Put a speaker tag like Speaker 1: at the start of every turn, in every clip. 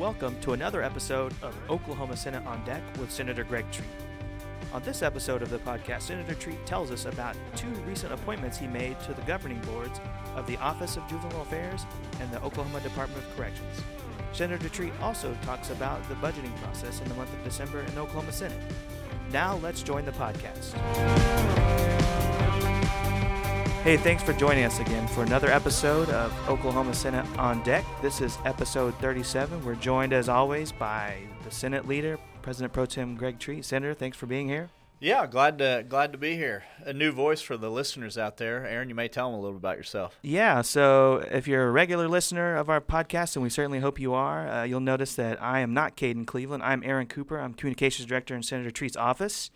Speaker 1: Welcome to another episode of Oklahoma Senate on Deck with Senator Greg Treat. On this episode of the podcast, Senator Treat tells us about two recent appointments he made to the governing boards of the Office of Juvenile Affairs and the Oklahoma Department of Corrections. Senator Treat also talks about the budgeting process in the month of December in the Oklahoma Senate. Now let's join the podcast. Hey, thanks for joining us again for another episode of Oklahoma Senate on Deck. This is episode 37. We're joined, as always, by the Senate leader, President Pro Tem Greg Treat. Senator, thanks for being here.
Speaker 2: Yeah, glad to glad to be here. A new voice for the listeners out there. Aaron, you may tell them a little about yourself.
Speaker 1: Yeah, so if you're a regular listener of our podcast, and we certainly hope you are, uh, you'll notice that I am not Caden Cleveland. I'm Aaron Cooper. I'm Communications Director in Senator Treat's office.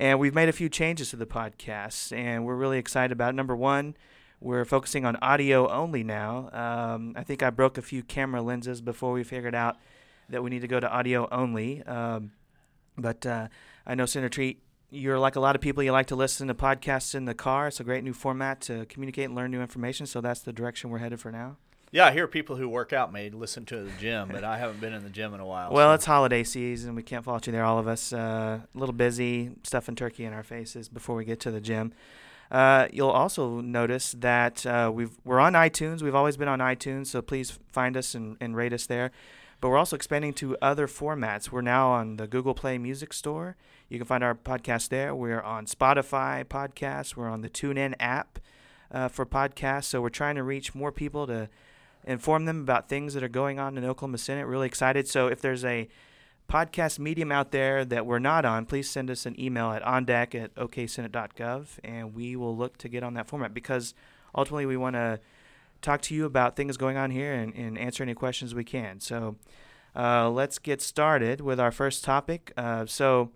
Speaker 1: And we've made a few changes to the podcast, and we're really excited about it. Number one, we're focusing on audio only now. Um, I think I broke a few camera lenses before we figured out that we need to go to audio only. Um, but uh, I know Senator Treat, you're like a lot of people, you like to listen to podcasts in the car. It's a great new format to communicate and learn new information. So that's the direction we're headed for now.
Speaker 2: Yeah, I hear people who work out may listen to the gym, but I haven't been in the gym in a while.
Speaker 1: Well,
Speaker 2: so.
Speaker 1: it's holiday season. We can't fault you there, all of us. Uh, a little busy, stuffing turkey in our faces before we get to the gym. Uh, you'll also notice that uh, we've, we're on iTunes. We've always been on iTunes, so please find us and, and rate us there. But we're also expanding to other formats. We're now on the Google Play Music Store. You can find our podcast there. We're on Spotify podcasts. We're on the TuneIn app uh, for podcasts. So we're trying to reach more people to inform them about things that are going on in Oklahoma Senate. Really excited. So if there's a podcast medium out there that we're not on, please send us an email at ondeck at oksenate.gov and we will look to get on that format because ultimately we want to talk to you about things going on here and, and answer any questions we can. So uh, let's get started with our first topic. Uh, so,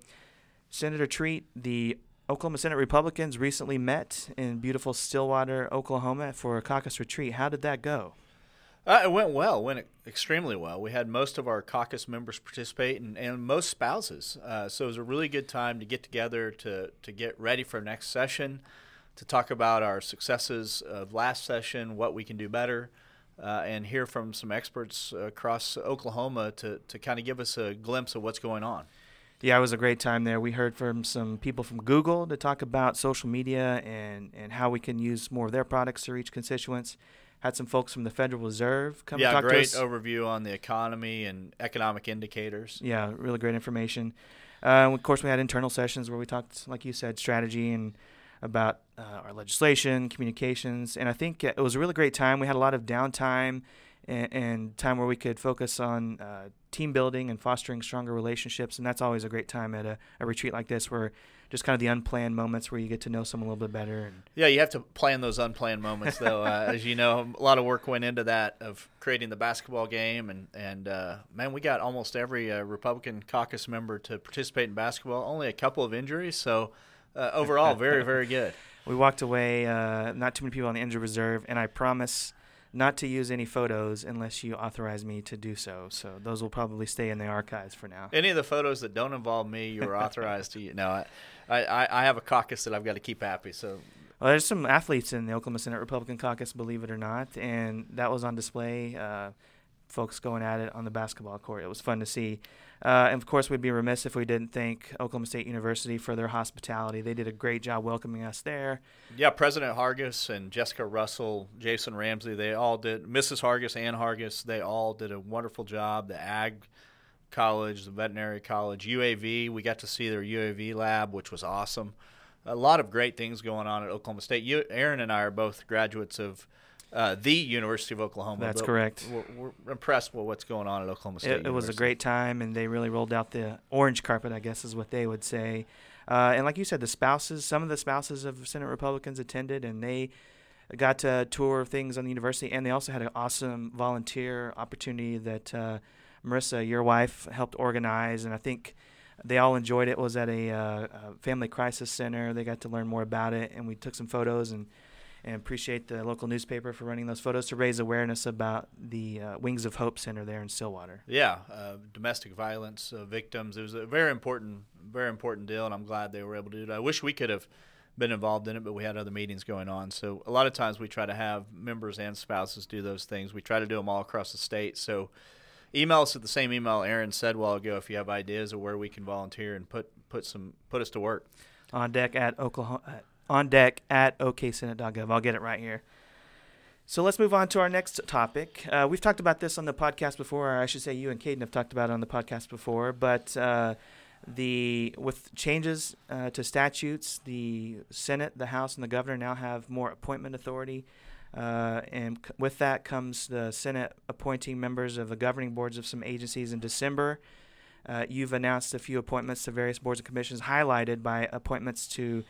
Speaker 1: Senator Treat, the Oklahoma Senate Republicans recently met in beautiful Stillwater, Oklahoma for a caucus retreat. How did that go?
Speaker 2: Uh, it went well, went extremely well. We had most of our caucus members participate and, and most spouses. Uh, so it was a really good time to get together to, to get ready for next session, to talk about our successes of last session, what we can do better, uh, and hear from some experts across Oklahoma to, to kind of give us a glimpse of what's going on.
Speaker 1: Yeah, it was a great time there. We heard from some people from Google to talk about social media and, and how we can use more of their products to reach constituents had some folks from the Federal Reserve come
Speaker 2: yeah,
Speaker 1: talk
Speaker 2: great
Speaker 1: to
Speaker 2: us. overview on the economy and economic indicators.
Speaker 1: Yeah, really great information. Uh, of course, we had internal sessions where we talked, like you said, strategy and about uh, our legislation, communications, and I think it was a really great time. We had a lot of downtime and, and time where we could focus on uh, team building and fostering stronger relationships, and that's always a great time at a, a retreat like this where just kind of the unplanned moments where you get to know someone a little bit better. And
Speaker 2: yeah, you have to plan those unplanned moments, though. uh, as you know, a lot of work went into that of creating the basketball game, and and uh, man, we got almost every uh, Republican caucus member to participate in basketball. Only a couple of injuries, so uh, overall, very very good.
Speaker 1: We walked away, uh, not too many people on the injured reserve, and I promise not to use any photos unless you authorize me to do so. So those will probably stay in the archives for now.
Speaker 2: Any of the photos that don't involve me, you're authorized to. You know, I, I, I have a caucus that I've got to keep happy. So.
Speaker 1: Well, there's some athletes in the Oklahoma Senate Republican caucus, believe it or not, and that was on display. Uh, folks going at it on the basketball court. It was fun to see. Uh, and of course, we'd be remiss if we didn't thank Oklahoma State University for their hospitality. They did a great job welcoming us there.
Speaker 2: Yeah, President Hargis and Jessica Russell, Jason Ramsey, they all did, Mrs. Hargis and Hargis, they all did a wonderful job. The Ag College, the Veterinary College, UAV, we got to see their UAV lab, which was awesome. A lot of great things going on at Oklahoma State. You, Aaron and I are both graduates of uh, the University of Oklahoma.
Speaker 1: That's correct.
Speaker 2: We're, we're, impressed with what's going on at Oklahoma State.
Speaker 1: It, it, was a great time, and they really rolled out the orange carpet, I guess is what they would say. Uh, and like you said, the spouses, some of the spouses of Senate Republicans attended, and they got to tour things on the university, and they also had an awesome volunteer opportunity that uh, Marissa, your wife, helped organize, and I think they all enjoyed it. it was at a, uh, a family crisis center. They got to learn more about it, and we took some photos and – and appreciate the local newspaper for running those photos to raise awareness about the uh, Wings of Hope Center there in Stillwater.
Speaker 2: Yeah, uh, domestic violence uh, victims. It was a very important, very important deal, and I'm glad they were able to do it. I wish we could have been involved in it, but we had other meetings going on. So a lot of times we try to have members and spouses do those things. We try to do them all across the state. So email us at the same email Aaron said a while ago if you have ideas of where we can volunteer and put put some put us to work.
Speaker 1: On deck at Oklahoma. On deck at oksenate.gov. I'll get it right here. So let's move on to our next topic. Uh, we've talked about this on the podcast before, or I should say, you and Caden have talked about it on the podcast before. But uh, the with changes uh, to statutes, the Senate, the House, and the governor now have more appointment authority. Uh, and c- with that comes the Senate appointing members of the governing boards of some agencies in December. Uh, you've announced a few appointments to various boards and commissions, highlighted by appointments to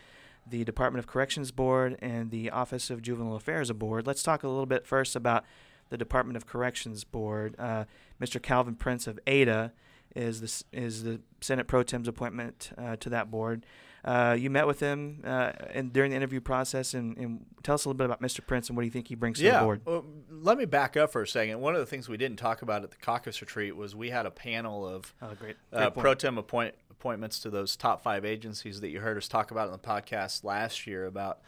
Speaker 1: the Department of Corrections Board and the Office of Juvenile Affairs Board. Let's talk a little bit first about the Department of Corrections Board. Uh, Mr. Calvin Prince of Ada is the is the Senate Pro Tem's appointment uh, to that board. Uh, you met with him uh, and during the interview process, and, and, tell us a little bit about Mr. Prince and what do you think he brings
Speaker 2: yeah,
Speaker 1: to the board.
Speaker 2: Well, let me back up for a second. One of the things we didn't talk about at the caucus retreat was we had a panel of
Speaker 1: oh, great.
Speaker 2: Uh, great pro tem appoint, appointments to those top five agencies that you heard us talk about in the podcast last year about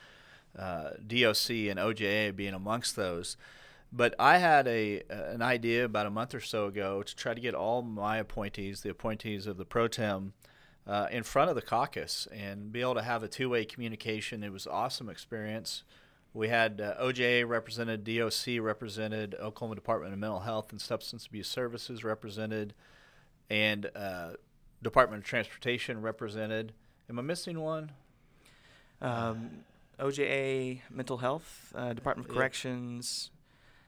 Speaker 2: uh, DOC and OJA being amongst those. But I had a an idea about a month or so ago to try to get all my appointees, the appointees of the pro tem, uh, in front of the caucus and be able to have a two way communication. It was awesome experience. We had uh, OJA represented, DOC represented, Oklahoma Department of Mental Health and Substance Abuse Services represented, and uh, Department of Transportation represented. Am I missing one?
Speaker 1: Um, OJA Mental Health, uh, Department of Corrections,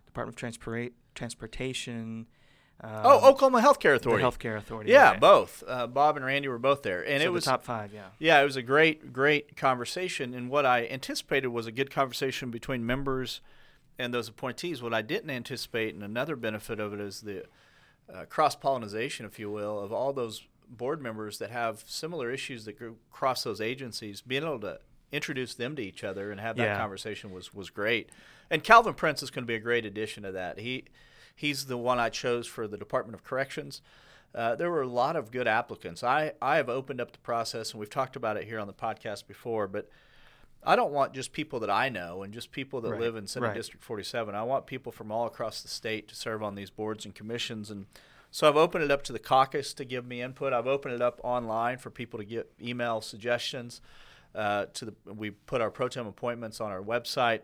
Speaker 1: Department of Transpora- Transportation.
Speaker 2: Um, oh, Oklahoma Healthcare Authority.
Speaker 1: Healthcare Authority.
Speaker 2: Yeah, right. both. Uh, Bob and Randy were both there, and
Speaker 1: so
Speaker 2: it was
Speaker 1: top five. Yeah.
Speaker 2: Yeah, it was a great, great conversation, and what I anticipated was a good conversation between members and those appointees. What I didn't anticipate, and another benefit of it, is the uh, cross pollination, if you will, of all those board members that have similar issues that go cross those agencies. Being able to introduce them to each other and have that
Speaker 1: yeah.
Speaker 2: conversation was was great. And Calvin Prince is going to be a great addition to that. He he's the one I chose for the Department of Corrections. Uh, there were a lot of good applicants. I, I have opened up the process, and we've talked about it here on the podcast before, but I don't want just people that I know and just people that
Speaker 1: right.
Speaker 2: live in Senate
Speaker 1: right.
Speaker 2: District 47. I want people from all across the state to serve on these boards and commissions. And so I've opened it up to the caucus to give me input. I've opened it up online for people to get email suggestions. Uh, to the, we put our pro tem appointments on our website.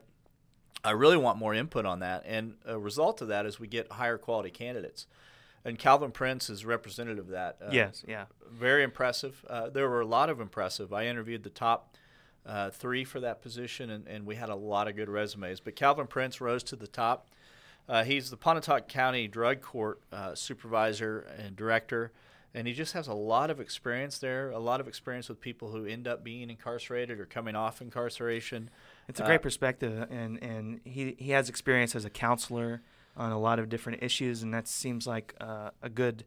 Speaker 2: I really want more input on that, and a result of that is we get higher quality candidates. And Calvin Prince is representative of that.
Speaker 1: Uh, yes, yeah,
Speaker 2: very impressive. Uh, there were a lot of impressive. I interviewed the top uh, three for that position, and, and, we had a lot of good resumes. But Calvin Prince rose to the top. Uh, he's the Pontotoc County Drug Court uh, supervisor and director and he just has a lot of experience there, a lot of experience with people who end up being incarcerated or coming off incarceration.
Speaker 1: It's a great uh, perspective, and and he he has experience as a counselor on a lot of different issues, and that seems like uh, a good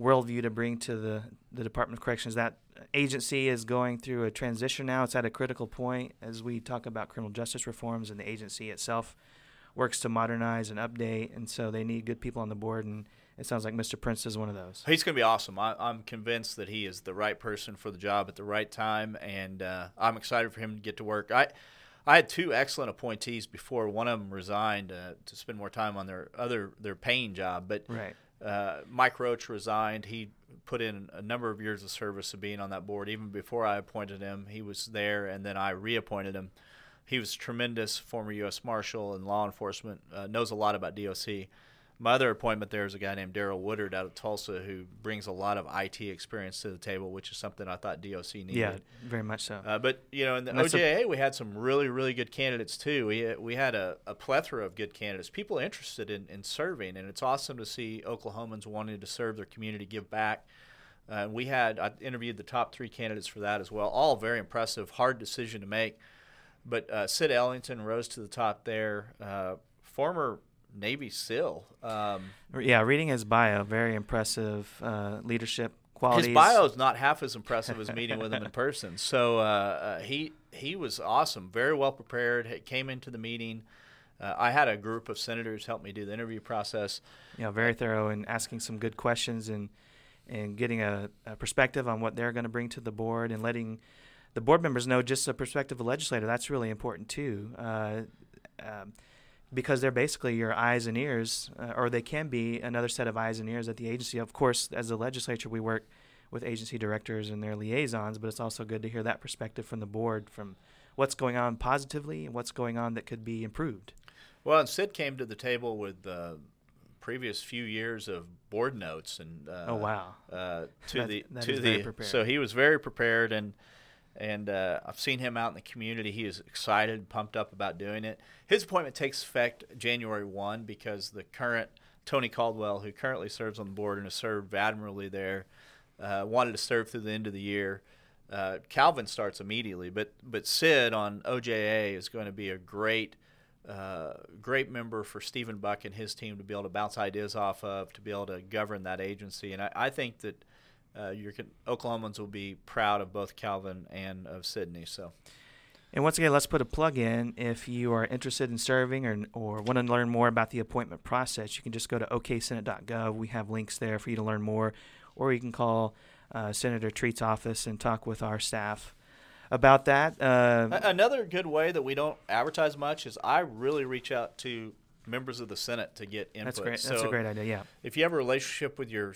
Speaker 1: worldview to bring to the the Department of Corrections. That agency is going through a transition now; it's at a critical point as we talk about criminal justice reforms, and the agency itself works to modernize and update, and so they need good people on the board and it sounds like Mr. Prince is one of those.
Speaker 2: He's going to be awesome. I, am convinced that he is the right person for the job at the right time, and uh, I'm excited for him to get to work. I, I had two excellent appointees before. One of them resigned uh, to spend more time on their other their paying job, but
Speaker 1: right.
Speaker 2: uh, Mike Roach resigned. He put in a number of years of service of being on that board. Even before I appointed him, he was there, and then I reappointed him. He was tremendous, former U.S. Marshal and law enforcement, uh, knows a lot about DOC my other appointment there is a guy named Daryl Woodard out of Tulsa who brings a lot of IT experience to the table, which is something I thought DOC needed.
Speaker 1: Yeah, very much so.
Speaker 2: Uh, but you know, in the OJA, a- we had some really, really good candidates too. We we had a, a plethora of good candidates, people interested in, in serving, and it's awesome to see Oklahomans wanting to serve their community, give back. Uh, we had I interviewed the top three candidates for that as well. All very impressive, hard decision to make. But uh, Sid Ellington rose to the top there. Uh, former Navy SEAL. Um,
Speaker 1: yeah, reading his bio, very impressive uh, leadership qualities.
Speaker 2: His bio is not half as impressive as meeting with him in person. So uh, uh, he he was awesome, very well prepared. Came into the meeting. Uh, I had a group of senators help me do the interview process.
Speaker 1: Yeah, very thorough and asking some good questions and and getting a, a perspective on what they're going to bring to the board and letting the board members know just a perspective of a legislator. That's really important too. Uh, um, because they're basically your eyes and ears, uh, or they can be another set of eyes and ears at the agency. Of course, as the legislature, we work with agency directors and their liaisons, but it's also good to hear that perspective from the board from what's going on positively and what's going on that could be improved.
Speaker 2: Well, and Sid came to the table with uh, previous few years of board notes and uh,
Speaker 1: oh wow
Speaker 2: uh, to
Speaker 1: that,
Speaker 2: the
Speaker 1: that
Speaker 2: to
Speaker 1: the
Speaker 2: so he was very prepared and and uh, I've seen him out in the community. He is excited, pumped up about doing it. His appointment takes effect January one because the current Tony Caldwell, who currently serves on the board and has served admirably there, uh, wanted to serve through the end of the year. Uh, Calvin starts immediately, but but Sid on OJA is going to be a great uh, great member for Steven Buck and his team to be able to bounce ideas off of, to be able to govern that agency. And I, I think that uh, your Oklahomans will be proud of both Calvin and of Sydney. So.
Speaker 1: And once again, let's put a plug in. If you are interested in serving or, or want to learn more about the appointment process, you can just go to oksenate.gov. We have links there for you to learn more, or you can call uh, Senator Treat's office and talk with our staff about that. Uh,
Speaker 2: Another good way that we don't advertise much is I really reach out to members of the Senate to get input.
Speaker 1: That's great. That's so a great idea. Yeah.
Speaker 2: If you have a relationship with your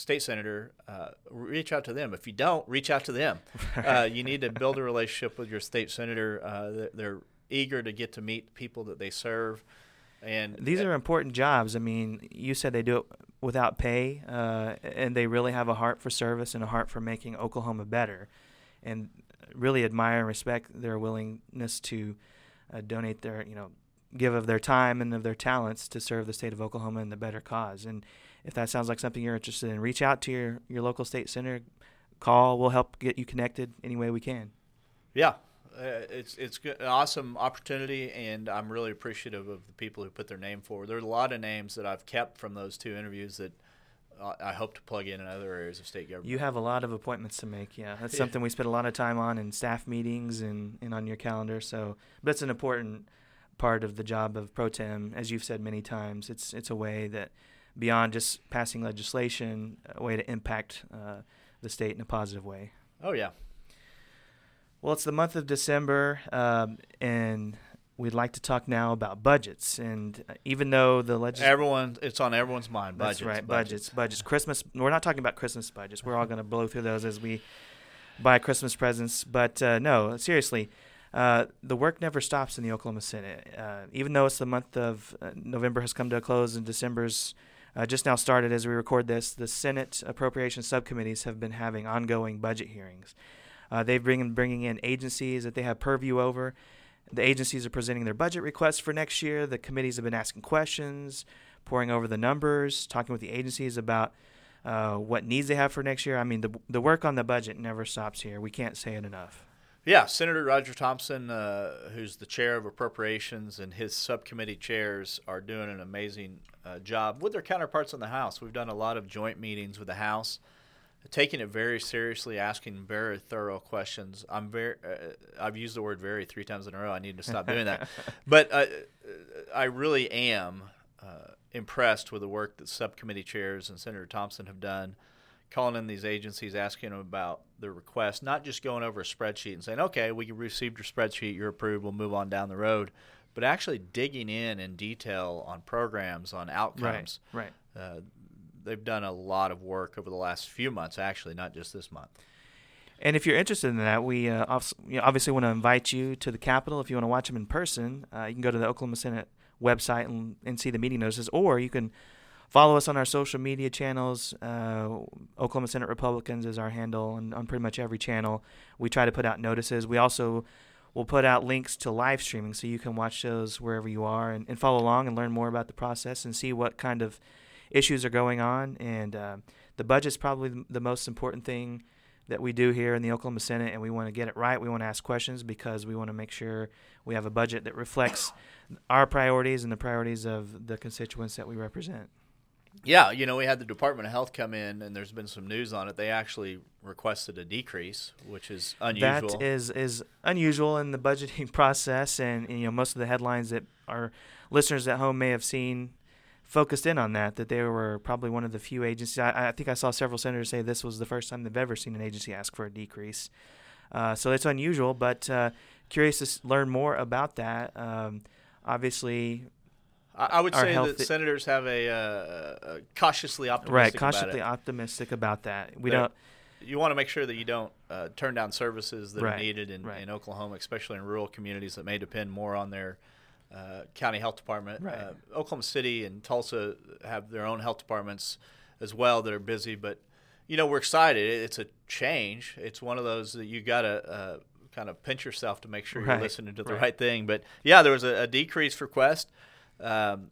Speaker 2: state senator, uh, reach out to them. If you don't, reach out to them. Uh, you need to build a relationship with your state senator. Uh, they're, eager to get to meet people that they serve. And
Speaker 1: these are important jobs. I mean, you said they do it without pay, uh, and they really have a heart for service and a heart for making Oklahoma better. And really admire and respect their willingness to uh, donate their, you know, give of their time and of their talents to serve the state of Oklahoma in the better cause. And if that sounds like something you're interested in, reach out to your, your local state center, call. We'll help get you connected any way we can.
Speaker 2: Yeah, uh, it's it's good, an awesome opportunity, and I'm really appreciative of the people who put their name forward. There's a lot of names that I've kept from those two interviews that I hope to plug in in other areas of state government.
Speaker 1: You have a lot of appointments to make. Yeah, that's something we spend a lot of time on in staff meetings and, and on your calendar. So, but it's an important part of the job of pro tem, as you've said many times. It's it's a way that beyond just passing legislation, a way to impact uh, the state in a positive way.
Speaker 2: Oh yeah.
Speaker 1: Well, it's the month of December, um, and we'd like to talk now about budgets. And uh, even though the legislature,
Speaker 2: everyone, it's on everyone's mind. Budgets,
Speaker 1: that's right. Budgets, budgets, budgets. Christmas. We're not talking about Christmas budgets. We're all going to blow through those as we buy Christmas presents. But uh, no, seriously, uh, the work never stops in the Oklahoma Senate. Uh, even though it's the month of uh, November has come to a close and December's uh, just now started as we record this, the Senate appropriation subcommittees have been having ongoing budget hearings. they've been bringing in agencies that they have purview over the agencies are presenting their budget requests for next year. The committees have been asking questions, poring over the numbers, talking with the agencies about uh, what needs they have for next year. I mean, the, the work on the budget never stops here. We can't say it enough.
Speaker 2: Yeah, Senator Roger Thompson, uh, who's the chair of appropriations, and his subcommittee chairs are doing an amazing uh, job with their counterparts in the House. We've done a lot of joint meetings with the House taking it very seriously, asking very thorough questions. I'm very, uh, I've used the word "very" three times in a row. I need to stop doing that. But uh, I really am uh, impressed with the work that subcommittee chairs and Senator Thompson have done, calling in these agencies, asking them about their request, not just going over a spreadsheet and saying, "Okay, we received your spreadsheet, you're approved, we'll move on down the road." But actually digging in in detail on programs, on outcomes.
Speaker 1: Right.
Speaker 2: right. Uh, they've done a lot of work over the last few months, actually, not just this month.
Speaker 1: And if you're interested in that, we uh, obviously want to invite you to the Capitol. If you want to watch them in person, uh, you can go to the Oklahoma Senate website and, and, see the meeting notices, or you can follow us on our social media channels. Uh, Oklahoma Senate Republicans is our handle, and on pretty much every channel, we try to put out notices. We also will put out links to live streaming, so you can watch those wherever you are and, and follow along and learn more about the process and see what kind of issues are going on, and uh, the budget's probably the most important thing that we do here in the Oklahoma Senate, and we want to get it right. We want to ask questions because we want to make sure we have a budget that reflects our priorities and the priorities of the constituents that we represent.
Speaker 2: Yeah, you know, we had the Department of Health come in, and there's been some news on it. They actually requested a decrease, which is unusual.
Speaker 1: That is is unusual in the budgeting process, and, and you know, most of the headlines that our listeners at home may have seen focused in on that, that they were probably one of the few agencies. I, I, think I saw several senators say this was the first time they've ever seen an agency ask for a decrease. Uh, so it's unusual, but uh, curious to learn more about that. Um, obviously,
Speaker 2: I, would say that senators have a, uh, a cautiously optimistic
Speaker 1: right,
Speaker 2: about
Speaker 1: cautiously
Speaker 2: it.
Speaker 1: optimistic about that. We
Speaker 2: They're-
Speaker 1: don't.
Speaker 2: You want to make sure that you don't uh, turn down services that are needed in,
Speaker 1: right.
Speaker 2: in Oklahoma, especially in rural communities that may depend more on their uh, county health department.
Speaker 1: Right.
Speaker 2: Uh, Oklahoma City and Tulsa have their own health departments as well that are busy, but you know we're excited. It's a change. It's one of those that you got to uh, kind of pinch yourself to make sure
Speaker 1: Right,
Speaker 2: you're listening to the
Speaker 1: right.
Speaker 2: right thing. But yeah, there was a, a decrease request. Um,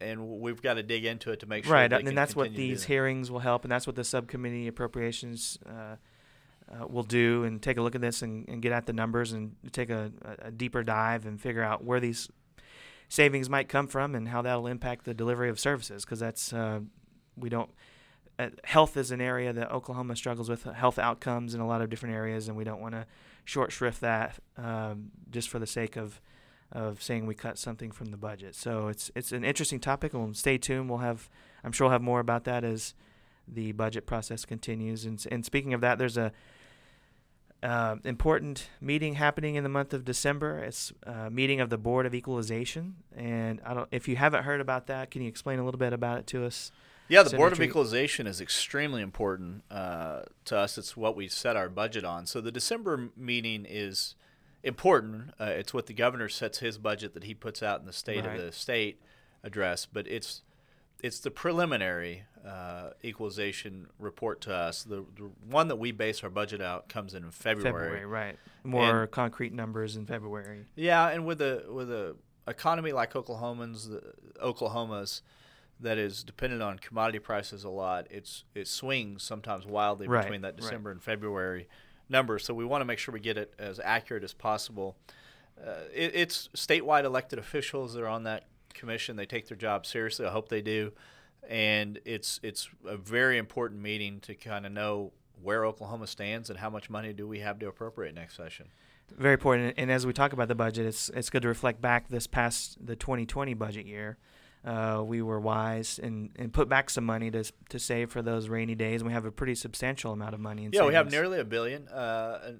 Speaker 2: and we've got to dig into it to make sure.
Speaker 1: right,
Speaker 2: they
Speaker 1: and that's what
Speaker 2: continue to do
Speaker 1: these
Speaker 2: that.
Speaker 1: hearings will help, and that's what the subcommittee appropriations uh, uh, will do, and take a look at this and, and get at the numbers and take a, a deeper dive and figure out where these savings might come from and how that'll impact the delivery of services, because that's uh, we don't. Uh, health is an area that Oklahoma struggles with health outcomes in a lot of different areas, and we don't want to short shrift that um, just for the sake of of saying we cut something from the budget. So it's it's an interesting topic, and we'll stay tuned. We'll have I'm sure we'll have more about that as the budget process continues. And and speaking of that, there's a uh, important meeting happening in the month of December. It's a meeting of the Board of Equalization, and I don't if you haven't heard about that, can you explain a little bit about it to us?
Speaker 2: Yeah, the Board of Equalization is extremely important uh, to us. It's what we set our budget on. So the December meeting is important. Uh, it's what the governor sets his budget that he puts out in the State
Speaker 1: Right.
Speaker 2: of the State address. But it's it's the preliminary uh, equalization report to us. The, the one that we base our budget out comes in
Speaker 1: February, February, right? More concrete numbers in February.
Speaker 2: Yeah, and with a with a economy like Oklahoman's, the, Oklahoma's, that is dependent on commodity prices a lot. It's it swings sometimes wildly
Speaker 1: Right,
Speaker 2: between that
Speaker 1: right.
Speaker 2: December and February number. So we want to make sure we get it as accurate as possible. Uh, it, it's statewide elected officials that are on that commission. They take their job seriously. I hope they do. And it's it's a very important meeting to kind of know where Oklahoma stands and how much money do we have to appropriate next session.
Speaker 1: Very important. And as we talk about the budget, it's it's good to reflect back this past the 2020 budget year. Uh, we were wise and, and put back some money to to save for those rainy days. And we have a pretty substantial amount of money in
Speaker 2: Yeah, we have nearly a billion. Uh, uh,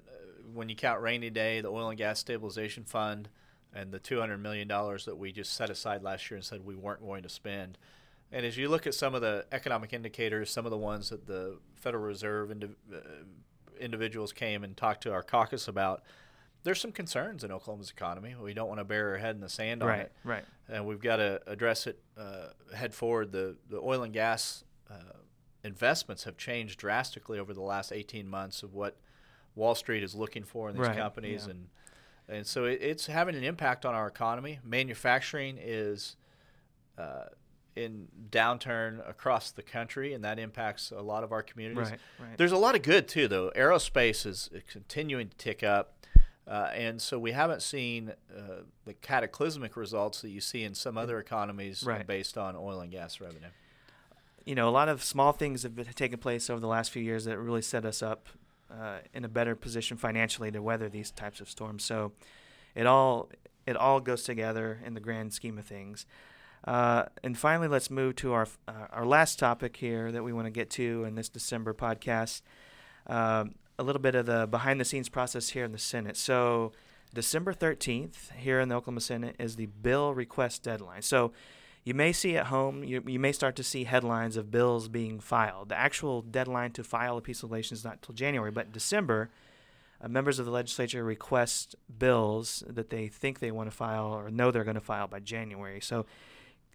Speaker 2: when you count rainy day, the oil and gas stabilization fund, and the two hundred million dollars that we just set aside last year and said we weren't going to spend. And as you look at some of the economic indicators, some of the ones that the Federal Reserve indi- uh, individuals came and talked to our caucus about, there's some concerns in Oklahoma's economy. We don't want to bury our head in the sand on
Speaker 1: Right,
Speaker 2: it
Speaker 1: right.
Speaker 2: and we've got to address it uh, head forward. The the oil and gas uh, investments have changed drastically over the last 18 months of what Wall Street is looking for in these
Speaker 1: Right,
Speaker 2: companies,
Speaker 1: yeah.
Speaker 2: and and so it, it's having an impact on our economy. Manufacturing is uh, in downturn across the country, and that impacts a lot of our communities.
Speaker 1: Right, right.
Speaker 2: There's a lot of good too, though. Aerospace is continuing to tick up, uh, and so we haven't seen uh, the cataclysmic results that you see in some other economies
Speaker 1: Right.
Speaker 2: based on oil and gas revenue.
Speaker 1: you know, a lot of small things have been, taken place over the last few years that really set us up uh, in a better position financially to weather these types of storms. So it all it all goes together in the grand scheme of things. Uh, and finally, let's move to our uh, our last topic here that we want to get to in this December podcast. Um, a little bit of the behind the scenes process here in the Senate. So December 13th here in the Oklahoma Senate is the bill request deadline. So you may see at home, you, you may start to see headlines of bills being filed. The actual deadline to file a piece of legislation is not till January, but December, uh, members of the legislature request bills that they think they want to file or know they're going to file by January. So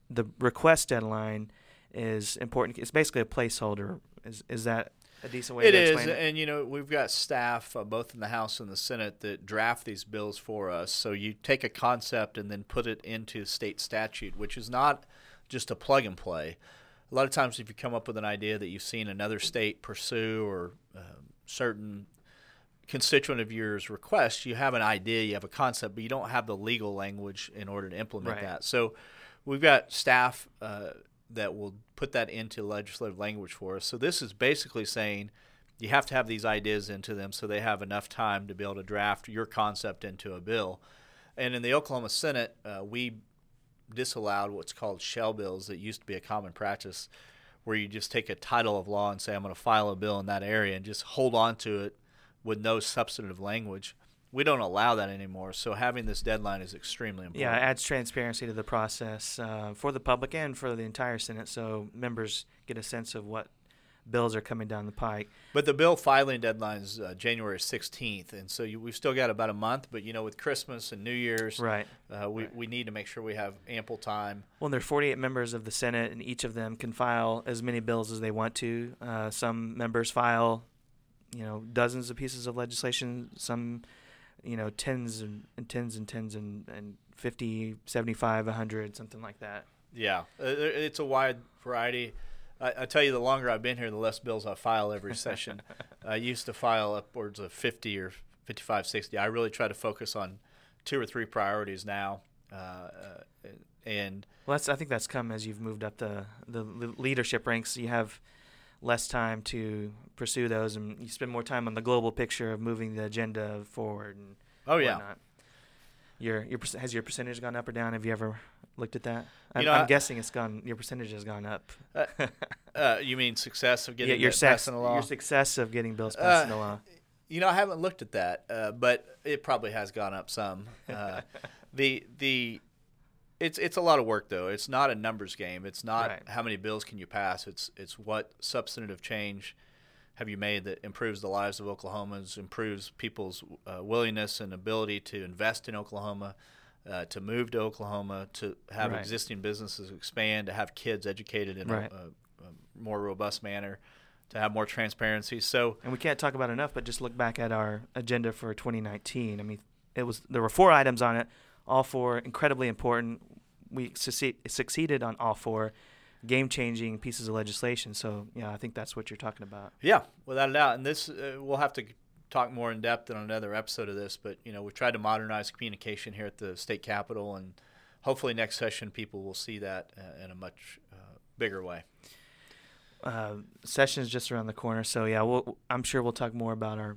Speaker 1: the request deadline is important. It's basically a placeholder. Is is that a decent way
Speaker 2: It
Speaker 1: to
Speaker 2: is,
Speaker 1: explain it?
Speaker 2: and you know we've got staff uh, both in the House and the Senate that draft these bills for us. So you take a concept and then put it into state statute, which is not just a plug and play. A lot of times, if you come up with an idea that you've seen another state pursue or um, certain constituent of yours request, you have an idea, you have a concept, but you don't have the legal language in order to implement
Speaker 1: Right.
Speaker 2: that. So we've got staff uh, that will put that into legislative language for us. So this is basically saying you have to have these ideas into them so they have enough time to be able to draft your concept into a bill. And in the Oklahoma Senate, uh, we disallowed what's called shell bills that used to be a common practice where you just take a title of law and say, I'm going to file a bill in that area and just hold on to it with no substantive language. We don't allow that anymore. So having this deadline is extremely important.
Speaker 1: Yeah, it adds transparency to the process uh, for the public and for the entire Senate, so members get a sense of what bills are coming down the pike.
Speaker 2: But the bill filing deadline is uh, January 16th, and so you, we've still got about a month. But you know, with Christmas and New Year's,
Speaker 1: right,
Speaker 2: uh, we
Speaker 1: right.
Speaker 2: we need to make sure we have ample time.
Speaker 1: Well, there are 48 members of the Senate, and each of them can file as many bills as they want to. Uh, some members file, you know, dozens of pieces of legislation. Some, you know, tens and, and tens and tens and, and 50, 75, 100, something like that.
Speaker 2: Yeah, uh, it's a wide variety. I, I, tell you, the longer I've been here, the less bills I file every session. I used to file upwards of 50 or 55, 60. I really try to focus on two or three priorities now. Uh, uh, and
Speaker 1: well, that's I think that's come as you've moved up the the leadership ranks. You have less time to pursue those, and you spend more time on the global picture of moving the agenda forward. And
Speaker 2: oh yeah.
Speaker 1: Whatnot. Your your has your percentage gone up or down? Have you ever looked at that? I'm,
Speaker 2: know,
Speaker 1: I'm
Speaker 2: I,
Speaker 1: guessing it's gone. Your percentage has gone up.
Speaker 2: uh, uh, you mean success of getting
Speaker 1: yeah, your
Speaker 2: passed the law?
Speaker 1: Your success of getting bills passed in the
Speaker 2: Uh,
Speaker 1: law.
Speaker 2: You know, I haven't looked at that, uh, but it probably has gone up some. Uh, the the it's it's a lot of work though. It's not a numbers game. It's not
Speaker 1: Right.
Speaker 2: how many bills can you pass. It's it's what substantive change have you made that improves the lives of Oklahomans, improves people's uh, willingness and ability to invest in Oklahoma, uh, to move to Oklahoma, to have
Speaker 1: Right.
Speaker 2: existing businesses expand, to have kids educated in
Speaker 1: Right.
Speaker 2: a, a, more robust manner, to have more transparency. So
Speaker 1: And we can't talk about enough, but just look back at our agenda for 2019. I mean, it was there were four items on it, all four incredibly important. We succeed, succeeded on all four, game-changing pieces of legislation. So yeah, I think that's what you're talking about.
Speaker 2: Yeah, without a doubt. And this, uh, we'll have to talk more in depth on another episode of this. But you know, we've tried to modernize communication here at the state capitol, and hopefully next session people will see that uh, in a much uh, bigger way.
Speaker 1: Uh, session's just around the corner, so yeah, we'll, I'm sure we'll talk more about our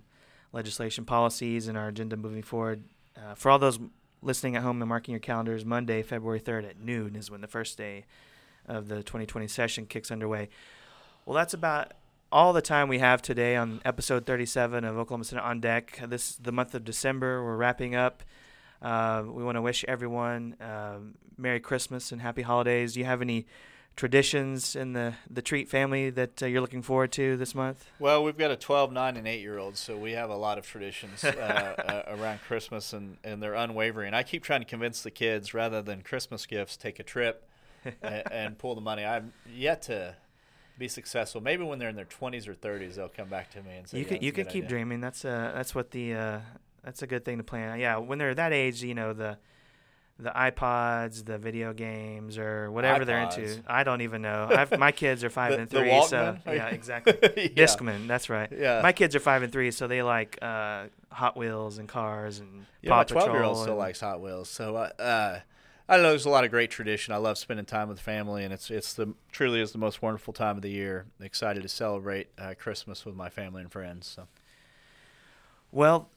Speaker 1: legislation policies and our agenda moving forward. Uh, for all those listening at home and marking your calendars, Monday, February 3rd at noon is when the first day of the 2020 session kicks underway. Well, that's about all the time we have today on episode 37 of Oklahoma Senate on Deck. This is the month of December. We're wrapping up. Uh, we want to wish everyone uh, Merry Christmas and Happy Holidays. Do you have any traditions in the, the Treat family that uh, you're looking forward to this month?
Speaker 2: Well, we've got a 12, 9, and 8 year old, so we have a lot of traditions uh, uh, around Christmas, and, and they're unwavering. I keep trying to convince the kids rather than Christmas gifts, take a trip and, and pull the money. I'm yet to be successful. Maybe when they're in their 20s or 30s, they'll come back to me and say,
Speaker 1: you
Speaker 2: yeah,
Speaker 1: can
Speaker 2: that's
Speaker 1: you can keep
Speaker 2: idea.
Speaker 1: dreaming. That's uh that's what the uh that's a good thing to plan. Yeah, when they're that age, you know the the iPods, the video games, or whatever they're into. I don't even know. I've, my kids are five
Speaker 2: The-
Speaker 1: and three, so? Yeah, exactly.
Speaker 2: Yeah.
Speaker 1: Discman, that's right.
Speaker 2: Yeah.
Speaker 1: My kids are five and three, so they like uh, Hot Wheels and cars and
Speaker 2: Yeah,
Speaker 1: Paw
Speaker 2: my 12 year old still likes Hot Wheels. So, uh, uh, I don't know. There's a lot of great tradition. I love spending time with family, and it's it's the truly is the most wonderful time of the year. Excited to celebrate uh, Christmas with my family and friends. So,
Speaker 1: Well,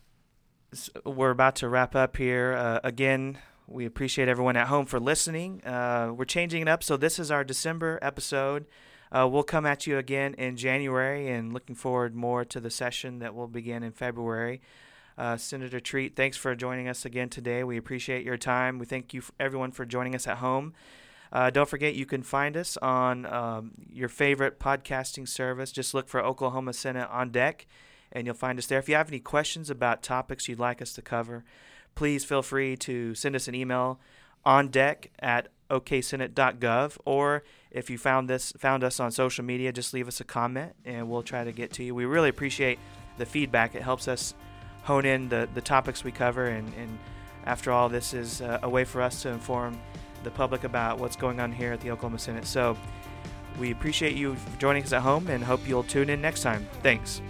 Speaker 1: we're about to wrap up here. Uh, again, we appreciate everyone at home for listening. Uh, we're changing it up, so this is our December episode. Uh, we'll come at you again in January, and looking forward more to the session that will begin in February. Uh, Senator Treat, thanks for joining us again today. We appreciate your time. We thank you, f- everyone, for joining us at home. Uh, don't forget, you can find us on um, your favorite podcasting service. Just look for Oklahoma Senate on Deck, and you'll find us there. If you have any questions about topics you'd like us to cover, please feel free to send us an email on deck at oksenate.gov or if you found this found us on social media just leave us a comment and we'll try to get to you. We really appreciate the feedback. It helps us hone in the, the topics we cover and, and after all this is a way for us to inform the public about what's going on here at the oklahoma senate. So we appreciate you joining us at home and hope you'll tune in next time. Thanks